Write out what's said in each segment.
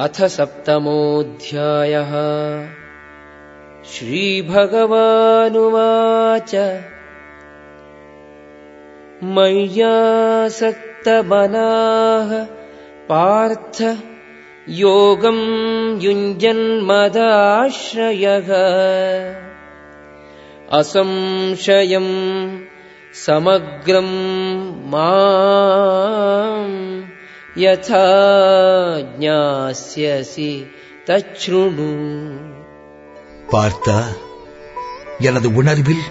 अथ सप्तमोऽध्यायः। श्रीभगवानुवाच। मय्यासक्तमनाः पार्थ योगम् युञ्जन्मदाश्रयः। असंशयम् समग्रम् माम् यथा ज्ञास्यसि तच्छृणु பார்த்தா எனது உணர்வில்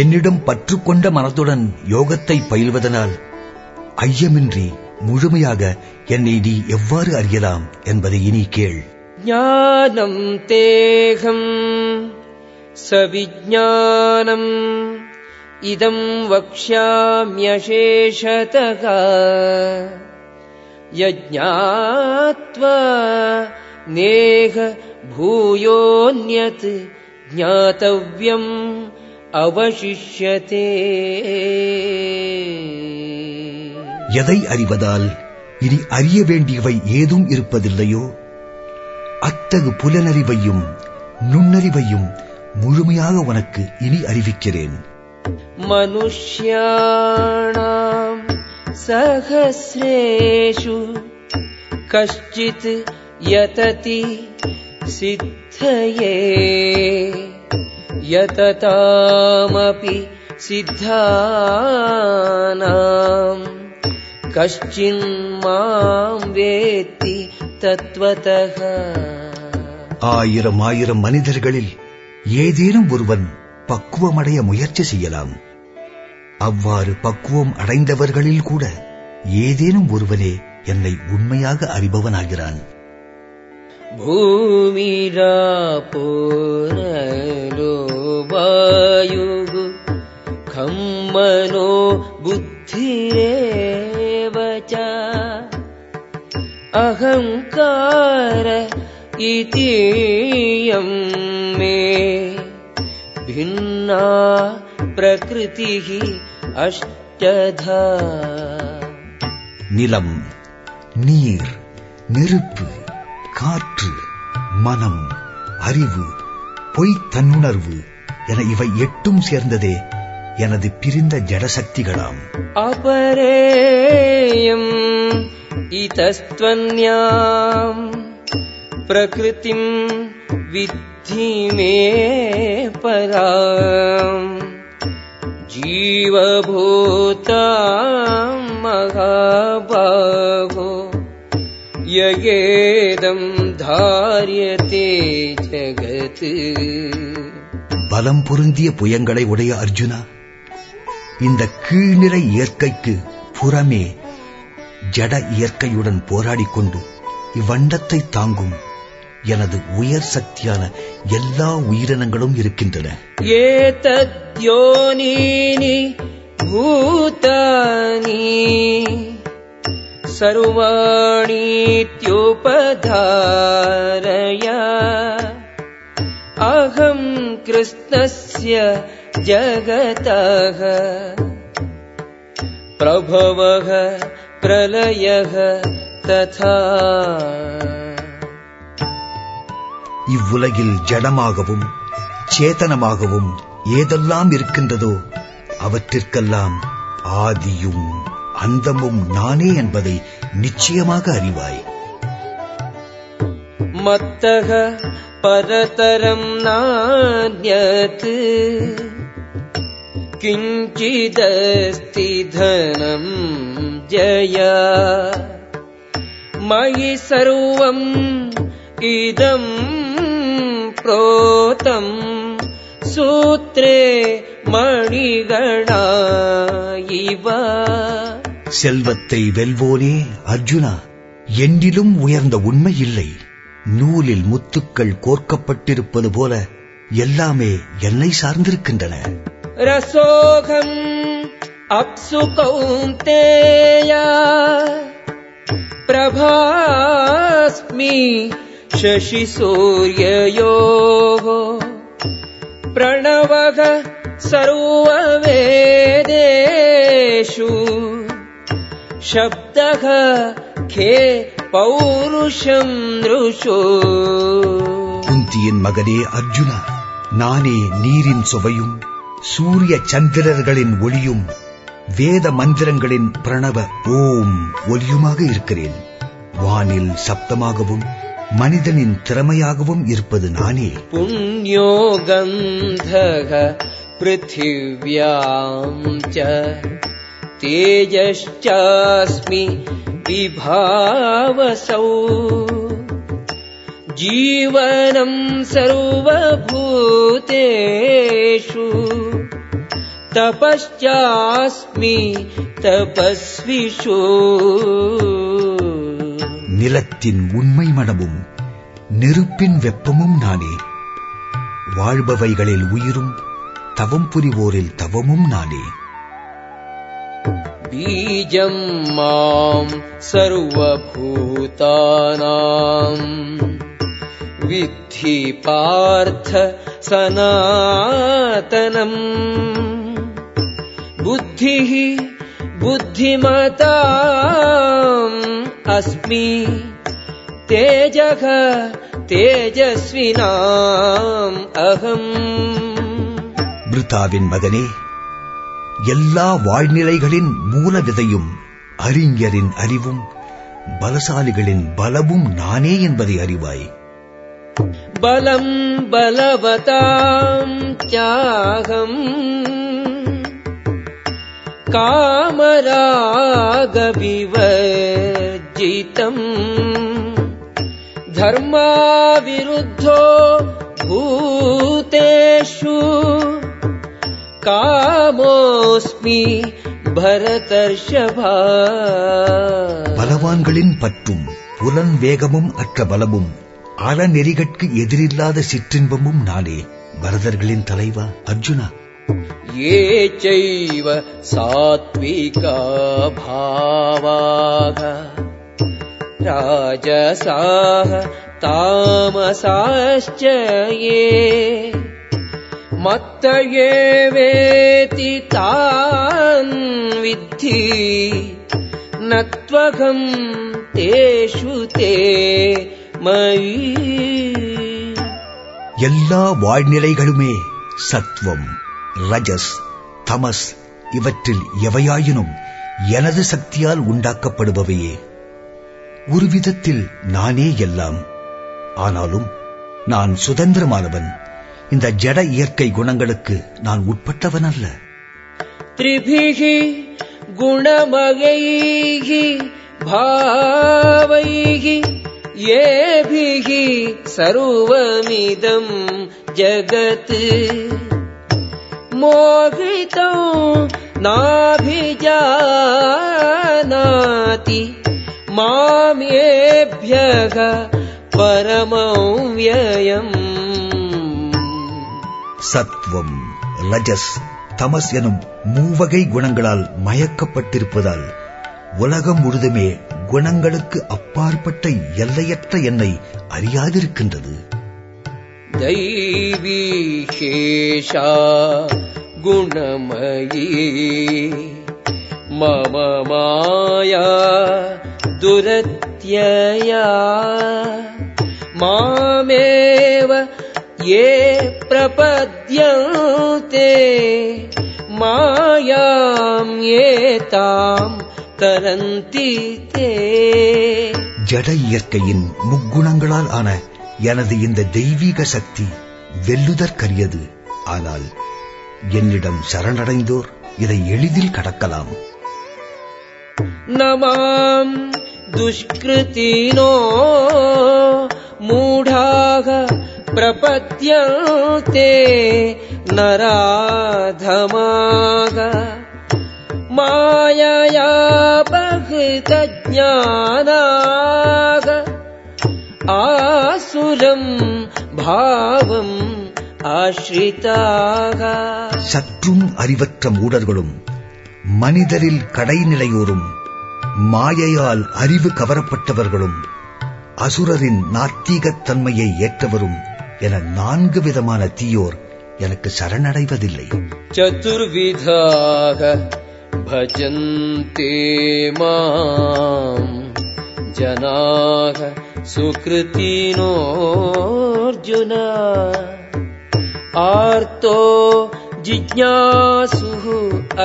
என்னிடம் பற்றுக்கொண்ட மனதுடன் யோகத்தை பயில்வதனால் ஐயமின்றி முழுமையாக என்னை நீ எவ்வாறு அறியலாம் என்பதை இனி கேள் ज्ञानम् तेऽहम् सविज्ञानम् इदम् वक्ष्याम्यशेषतः यज्ञात्वा नेह भूयोऽन्यत् ज्ञातव्यम् அவசிஷ்யதே எதை அறிவதால் இனி அறிய வேண்டியவை ஏதும் இருப்பதில்லையோ அத்தகு புலனறிவையும் நுண்ணறிவையும் முழுமையாக உனக்கு இனி அறிவிக்கிறேன் मनुष्याणाम् सहस्रेषु कश्चित् यतति सिद्धये यततामपि सिद्धानाम् कश्चिन्माम् वेत्ति तत्त्वतः ஆயிரம் ஆயிரம் மனிதர்களில் ஏதேனும் ஒருவன் பக்குவமடைய முயற்சி செய்யலாம் அவ்வாறு பக்குவம் அடைந்தவர்களில் கூட ஏதேனும் ஒருவனே என்னை உண்மையாக அறிபவனாகிறான் भूमिरापोनलो वायुः खं मनो बुद्धिरेव च अहङ्कार इतीयं मे भिन्ना प्रकृतिः அஷ்டதா. நிலம் நீர் நெருப்பு காற்று மனம் அறிவு பொய்த்தன்னுணர்வு என இவை எட்டும் சேர்ந்ததே எனது பிரிந்த ஜடசக்திகளாம். அபரேயம் இதஸ்துவன்யாம். பிரகிருதிம் வித்தி பராம். जीवभूताम् महाबाहो ययेदम् धार्यते जगत् பலம் பொருந்திய புயங்களை உடைய அர்ஜுனா இந்த கீழ்நிலை இயற்கைக்கு புறமே ஜட இயற்கையுடன் போராடிக் கொண்டு இவ்வண்டத்தை தாங்கும் எனது உயர் சக்தியான எல்லா உயிரினங்களும் இருக்கின்றன. ஏதத்யோனீனி பூதானி சர்வாணித்யோபதாரயா அகம் கிருஷ்ணஸ்ய ஜகதக பிரபவக பிரலயக ததா இவ்வுலகில் ஜடமாகவும் சேதனமாகவும் ஏதெல்லாம் இருக்கின்றதோ அவற்றிற்கெல்லாம் ஆதியும் அந்தமும் நானே என்பதை நிச்சயமாக அறிவாய். மத்தக பரதரம் நான்யத் கிஞ்சிதஸ்தி தனம் ஜயா. மயி சர்வம் இதம் प्रोतम् सूत्रे मणिगणा इव செல்வத்தை வெல்வோனே அர்ஜுனா என்னிலும் உயர்ந்த உண்மை இல்லை நூலில் முத்துக்கள் கோர்க்கப்பட்டிருப்பது போல எல்லாமே என்னை சார்ந்திருக்கின்றன रसोऽहम् अप्सु कौन्तेय प्रभास्मि शशिसूर्ययोः प्रणवः सर्ववेदेषु शब्दः खे पौरुषम् नृषो குந்தியின் மகனே அர்ஜுனா நானே நீரின் சுவையும் சூரிய சந்திரர்களின் ஒளியும் வேத மந்திரங்களின் பிரணவ ஓம் ஒலியுமாக இருக்கிறேன் வானில் சப்தமாகவும் மனிதனின் திறமையாகவும் இருப்பது நானே पुण्यो गन्धः पृथिव्याम् च तेजश्चास्मि विभावसौ जीवनम् सर्वभूतेषु तपश्चास्मि तपस्विषु நிலத்தின் உண்மை மனமும் நெருப்பின் வெப்பமும் நானே. வாழ்பவைகளில் உயிரும் தவம் புரிவோரில் தவமும் நானே. பீஜம் மாம் சர்வபூதானாம். வித்தி பார்த்த சனாதனம். புத்திஹி बुद्धिमताम् अस्मि तेजः तेजस्विनाम् अहम् பிருத்தாவின் மகனே எல்லா வாழ்நிலைகளின் மூல விதையும் அறிஞரின் அறிவும் பலசாலிகளின் பலமும் நானே என்பதை அறிவாய் बलम् बलवताम् चाहम् कामरागविवर्जितम् धर्माविरुद्धो भूतेषु कामोऽस्मि भरतर्षभा பலவான்களின் பற்றும் புலன் வேகமும் அற்ற பலமும் அறநெறிகட்கு எதிரில்லாத சிற்றின்பமும் நானே பரதர்களின் தலைவா அர்ஜுனா ये चैव सात्विका भावाः राजसाः तामसाश्च ये मत्त एवेति तान् विद्धि न त्वहम् तेषु ते मयि எல்லா வாழ்நிலைகளுமே சத்வம் ரஜஸ் தமஸ் இவற்றில் எவையாயினும் எனது சக்தியால் உண்டாக்கப்படுபவையே. ஒரு விதத்தில் நானே எல்லாம். ஆனாலும் நான் சுதந்திரமானவன். இந்த ஜட இயற்கை குணங்களுக்கு நான் உட்பட்டவன் அல்ல திரிபிகி குணமகைகி பாவைகி ஏபிகி சர்வமிதம் ஜகத்து. मोहितौ नाभिजानाति मामेभ्यः परमव्ययम् சத்வம் ரஜஸ் தமஸ் எனும் மூவகை குணங்களால் மயக்கப்பட்டிருப்பதால் உலகம் முழுதுமே குணங்களுக்கு அப்பாற்பட்ட எல்லையற்ற என்னை அறியாதிருக்கின்றது दैवी शेषा गुणमयी मम माया दुरत्यया मामेव ये प्रपद्यन्ते मायाम् एताम् तरन्ति ते ஜட இயற்கையின் முக்குணங்களால் ஆன எனது இந்த தெய்வீக சக்தி வெல்லுதற்கரியது ஆனால் என்னிடம் சரணடைந்தோர் இதை எளிதில் கடக்கலாம் न माम् दुष्कृतिनो मूढाः प्रपद्यन्ते नराधमाः मायया बहृतज्ञानाः आसुरम् भावम् आश्रिताः சற்றும் அறிவற்ற மூடர்களும் மனிதரில் கடைநிலையோரும் மாயையால் அறிவு கவரப்பட்டவர்களும் அசுரரின் நாத்திகத் தன்மையை ஏற்றவரும் என நான்கு விதமான தீயோர் எனக்கு சரணடைவதில்லை चतुर्विधाः भजन्ते माम् जनाः सुकृतिनोऽर्जुन आर्तो जिज्ञासुः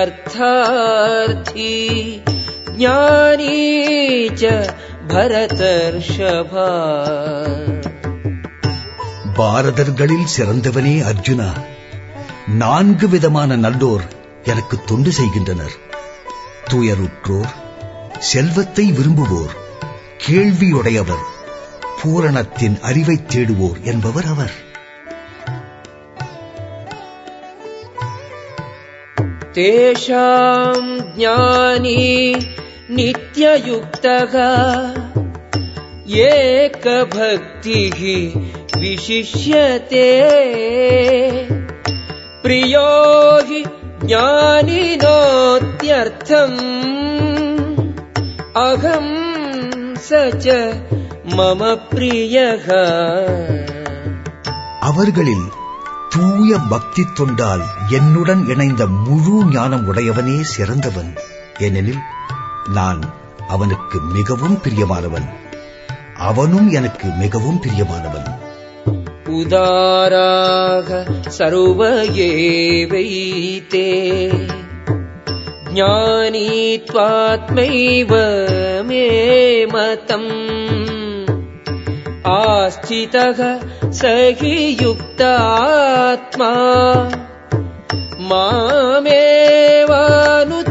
अर्थार्थी ज्ञानी च भरतर्षभा பாரதர்களில் சிறந்தவனே அர்ஜுனா நான்கு விதமான நல்லோர் எனக்கு தொண்டு செய்கின்றனர் துயருற்றோர் செல்வத்தை விரும்புவோர் கேள்வியுடையவர் பூரணத்தின் அறிவைத் தேடுவோர் என்பவர் அவர் तेषाम् ज्ञानी नित्ययुक्तः एकभक्तिः विशिष्यते प्रियो हि ज्ञानिनोत्यर्थम् अहम् स च मम प्रियः அவர்களில் தூய பக்தி தொண்டால் என்னுடன் இணைந்த முழு ஞானம் உடையவனே சிறந்தவன் ஏனெனில் நான் அவனுக்கு மிகவும் பிரியமானவன் அவனும் எனக்கு மிகவும் பிரியமானவன் उदाराः सर्व एवैते ज्ञानी त्वात्मैव मे मतम् आस्थितः स हि युक्तात्मा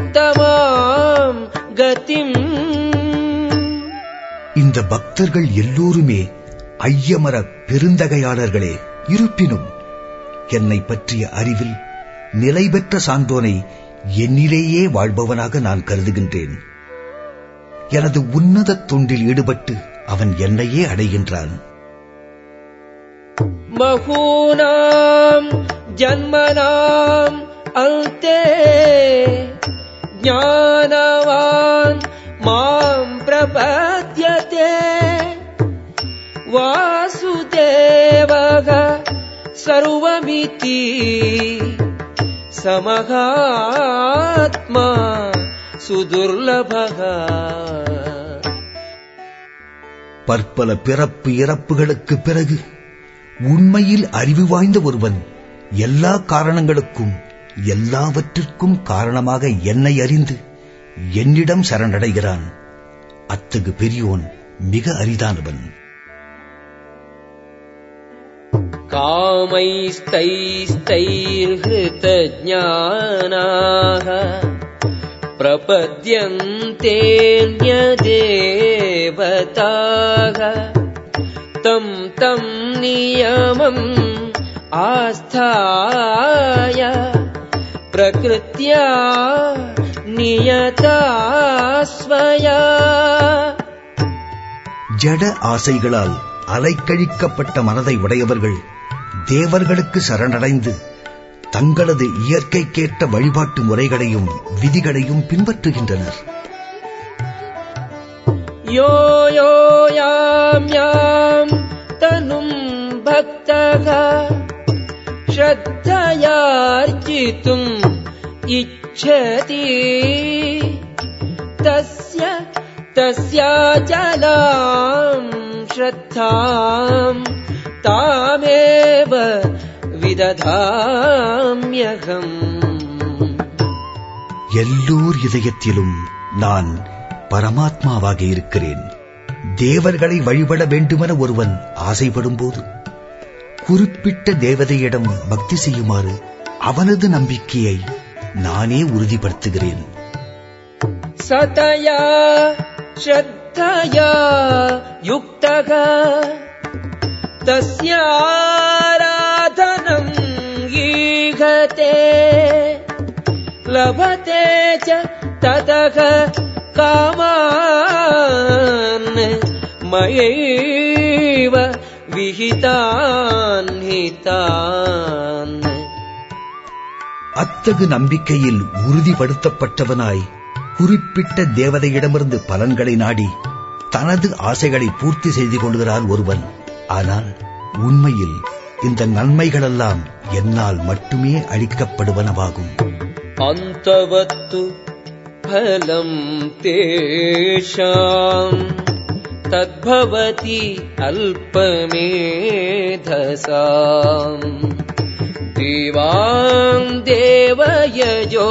मामेवानुत्तमाम् गतिम् இந்த பக்தர்கள் எல்லோருமே ஐயமர பெருந்தகையாளர்களே இருப்பினும் என்னை பற்றிய அறிவில் நிலை பெற்ற சான்றோனை என்னிலேயே வாழ்பவனாக நான் கருதுகின்றேன். எனது உன்னத தொண்டில் ஈடுபட்டு அவன் என்னையே அடைகின்றான். மகூனாம் ஜன்மனாம் அந்தே ஞானவான் மாம் பிரபத்யதே. வாசுதேவக சர்வமிதி समहात्मा सुदुर्लभः பற்பல பிறப்பு இறப்புகளுக்கு பிறகு உண்மையில் அறிவு வாய்ந்த ஒருவன் எல்லா காரணங்களுக்கும் எல்லாவற்றிற்கும் காரணமாக என்னை அறிந்து என்னிடம் சரணடைகிறான் அத்தகு பெரியோன் மிக அரிதானவன் कामैस्तैस्तैर्हृतज्ञानाः प्रपद्यन्तेऽन्यदेवताः तं तं नियमम् आस्थाय प्रकृत्या नियतास्वया जड आसैगलाल् அலைக்கழிக்கப்பட்ட மனதை உடையவர்கள் தேவர்களுக்கு சரணடைந்து தங்களது இயற்கைக்கேற்ற வழிபாட்டு முறைகளையும் விதிகளையும் பின்பற்றுகின்றனர். யோ யோ யாம் யாம் தனும் பக்தக ஸ்ரத்தயார்ஜித்தும் இச்சதி. தஸ்ய தஸ்யாஜலாம் श्रद्धाम् तामेव विदधाम्यहम् எல்லோர் இதயத்திலும் நான் பரமாத்மாவாக இருக்கிறேன் தேவர்களை வழிபட வேண்டுமென ஒருவன் ஆசைப்படும்போது குறிப்பிட்ட தேவதையிடம் பக்தி செய்யுமாறு அவனது நம்பிக்கையை நானே உறுதிப்படுத்துகிறேன் सतया श्रद्धया युक्तः तस्याराधनम् ईहते लभते च ततः कामान् मयैव विहितान् हितान् அத்தகு நம்பிக்கையில் உறுதிப்படுத்தப்பட்டவனாய் குறிப்பிட்ட தேவதையிடமிருந்து பலன்களை நாடி தனது ஆசைகளை பூர்த்தி செய்து கொள்கிறான் ஒருவன் ஆனால் உண்மையில் இந்த நன்மைகளெல்லாம் என்னால் மட்டுமே அளிக்கப்படுவனவாகும் अन्तवत्तु फलम् तेषाम् तद्भवति अल्पमेधसाम् देवान् देवयजो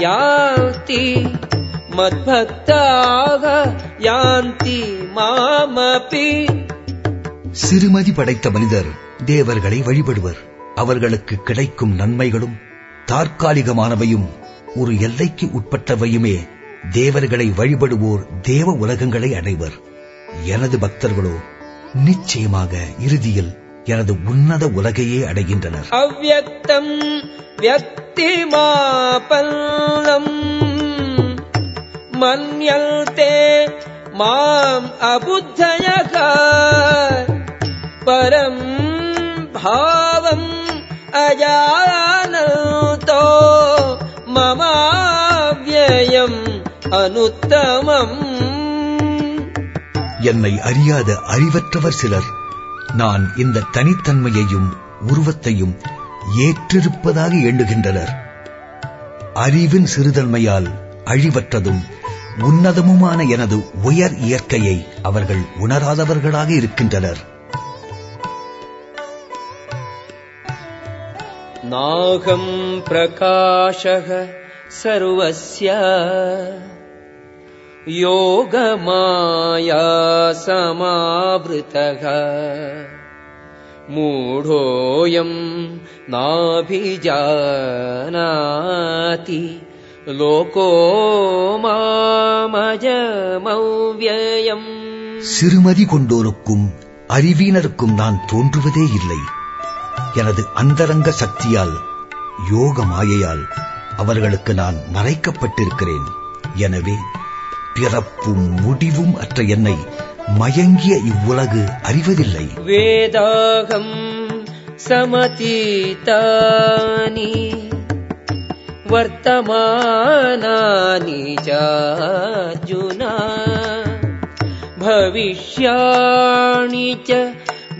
யாந்தி மத்பக்தாக யாந்தி மாமபி. சிறுமதி படைத்த மனிதர் தேவர்களை வழிபடுவர். அவர்களுக்கு கிடைக்கும் நன்மைகளும் தற்காலிகமானவையும் ஒரு எல்லைக்கு உட்பட்டவையுமே தேவர்களை வழிபடுவோர் தேவ உலகங்களை அடைவர். எனது பக்தர்களோ நிச்சயமாக இறுதியில் எனது உன்னத உலகையே அடைகின்றனர். வியக்திமாபல்லம் மன்யல் தே மாம் அபுத்தயக பரம் பாவம் அஜானந்தோ மமாவியம் அனுத்தமம் என்னை அறியாத அறிவற்றவர் சிலர். நான் இந்த தனித்தன்மையையும் உருவத்தையும் ஏற்றிருப்பதாக எண்ணுகின்றனர் அறிவின் சிறுதன்மையால் அழிவற்றதும் உன்னதமுமான எனது உயர் இயற்கையை அவர்கள் உணராதவர்களாக இருக்கின்றனர் नाहम् प्रकाशः सर्वस्य योगमाया समावृतः मूढोऽयम् नाभिजानाति लोको मामजमव्ययम् சிறுமதி கொண்டோருக்கும் அறிவீனருக்கும் நான் தோன்றுவதே இல்லை எனது அந்தரங்க சக்தியால் யோக மாயையால் அவர்களுக்கு நான் மறைக்கப்பட்டிருக்கிறேன் எனவே பிறப்பும் முடிவும் அற்ற என்னை மயங்கிய இவ்வுலகு அறிவதில்லை वेदाहम् समतीतानि वर्तमानानि चार्जुना भविष्याणि च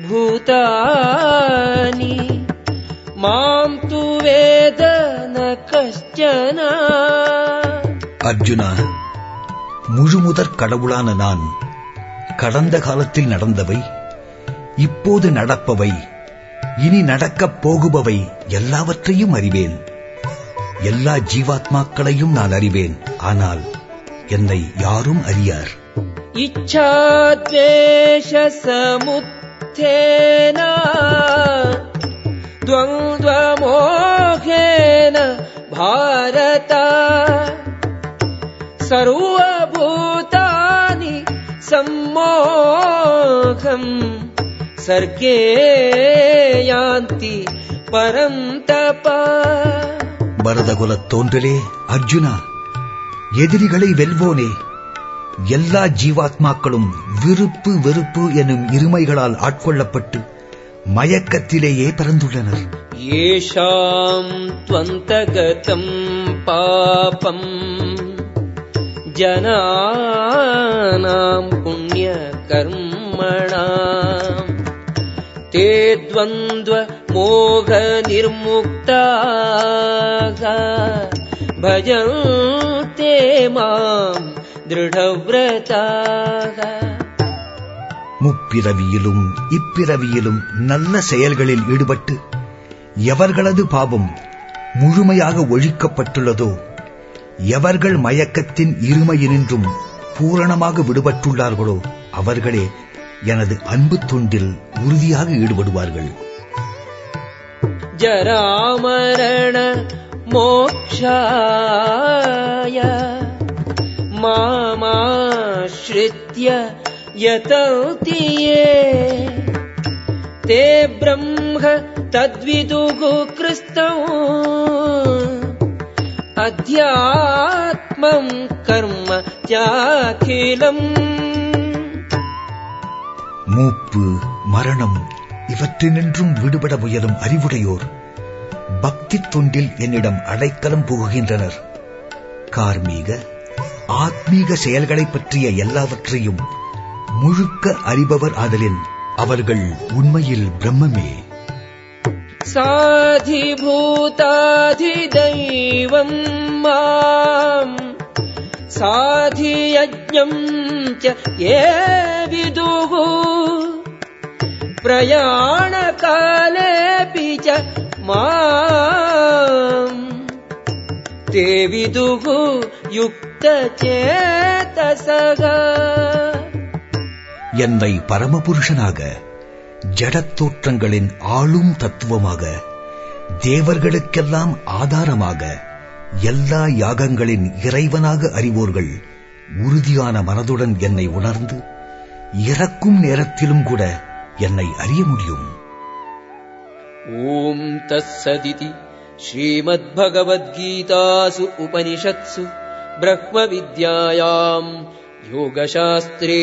भूतानि माम् तु वेद न कश्चन அர்ஜுனா முழுமுதற் கடவுளான நான் கடந்த காலத்தில் நடந்தவை இப்போது நடப்பவை இனி நடக்கப் போகுபவை எல்லாவற்றையும் அறிவேன் எல்லா ஜீவாத்மாக்களையும் நான் அறிவேன் ஆனால் என்னை யாரும் அறியார் इच्छाद्वेषसमुत्थेन द्वन्द्वमोहेन भारत सर्वभूतानि सम्मोहम् सर्गे यान्ति परन्तप பரதகுலத் தோன்றலே அர்ஜுனா எதிரிகளை வெல்வோனே எல்லா ஜீவாத்மாக்களும் விருப்பு வெறுப்பு எனும் இருமைகளால் ஆட்கொள்ளப்பட்டு மயக்கத்திலேயே பிறந்துள்ளனர் येषाम् त्वन्तगतम् पापम् जनानाम् पुण्यकर्मणाम् ते द्वन्द्वमोघनिर्मुक्ताः भजन्ते माम् दृढव्रताः முப்பிறவியிலும் இப்பிறவியிலும் நல்ல செயல்களில் ஈடுபட்டு எவர்களது பாவம் முழுமையாக ஒழிக்கப்பட்டுள்ளதோ எவர்கள் மயக்கத்தின் இருமையினின்றும் பூரணமாக விடுபட்டுள்ளார்களோ அவர்களே எனது அன்பு தொண்டில் உறுதியாக ஈடுபடுவார்கள் जरामरण मोक्षाय मामाश्रित्य यतन्ति ये ते ब्रह्म तद्विदुः कृस्तौ अध्यात्मम् कर्म चाखिलम् மூப்பு மரணம் இவற்றினின்றும் விடுபட முயலும் அறிவுடையோர் பக்தி தொண்டில் என்னிடம் அடைக்கலம் புகுகின்றனர் கார்மீக ஆத்மீக செயல்களைப் பற்றிய எல்லாவற்றையும் முழுக்க அறிபவர் ஆதலின் அவர்கள் உண்மையில் பிரம்மமே साधिभूताधिदैवम् माम् साधियज्ञम् च ये विदुः प्रयाणकालेऽपि च माम् ते विदुः युक्तचेतसः என்னை பரமபுருஷனாக ஜடத்தோற்றங்களின் ஆளும் தத்துவமாக தேவர்களுக்கெல்லாம் ஆதாரமாக எல்லா யாகங்களின் இறைவனாக அறிவோர்கள் உறுதியான மனதுடன் என்னை உணர்ந்து இறக்கும் நேரத்திலும் கூட என்னை அறிய முடியும். ஓம் தத்சதிதி ஸ்ரீமத்பகவத்கீதாசு உபனிஷத்சு பிரம்ம வித்யாயாம் योगशास्त्रे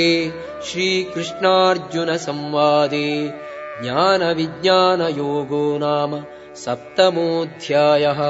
श्रीकृष्णार्जुनसंवादे ज्ञानविज्ञानयोगो नाम सप्तमोऽध्यायः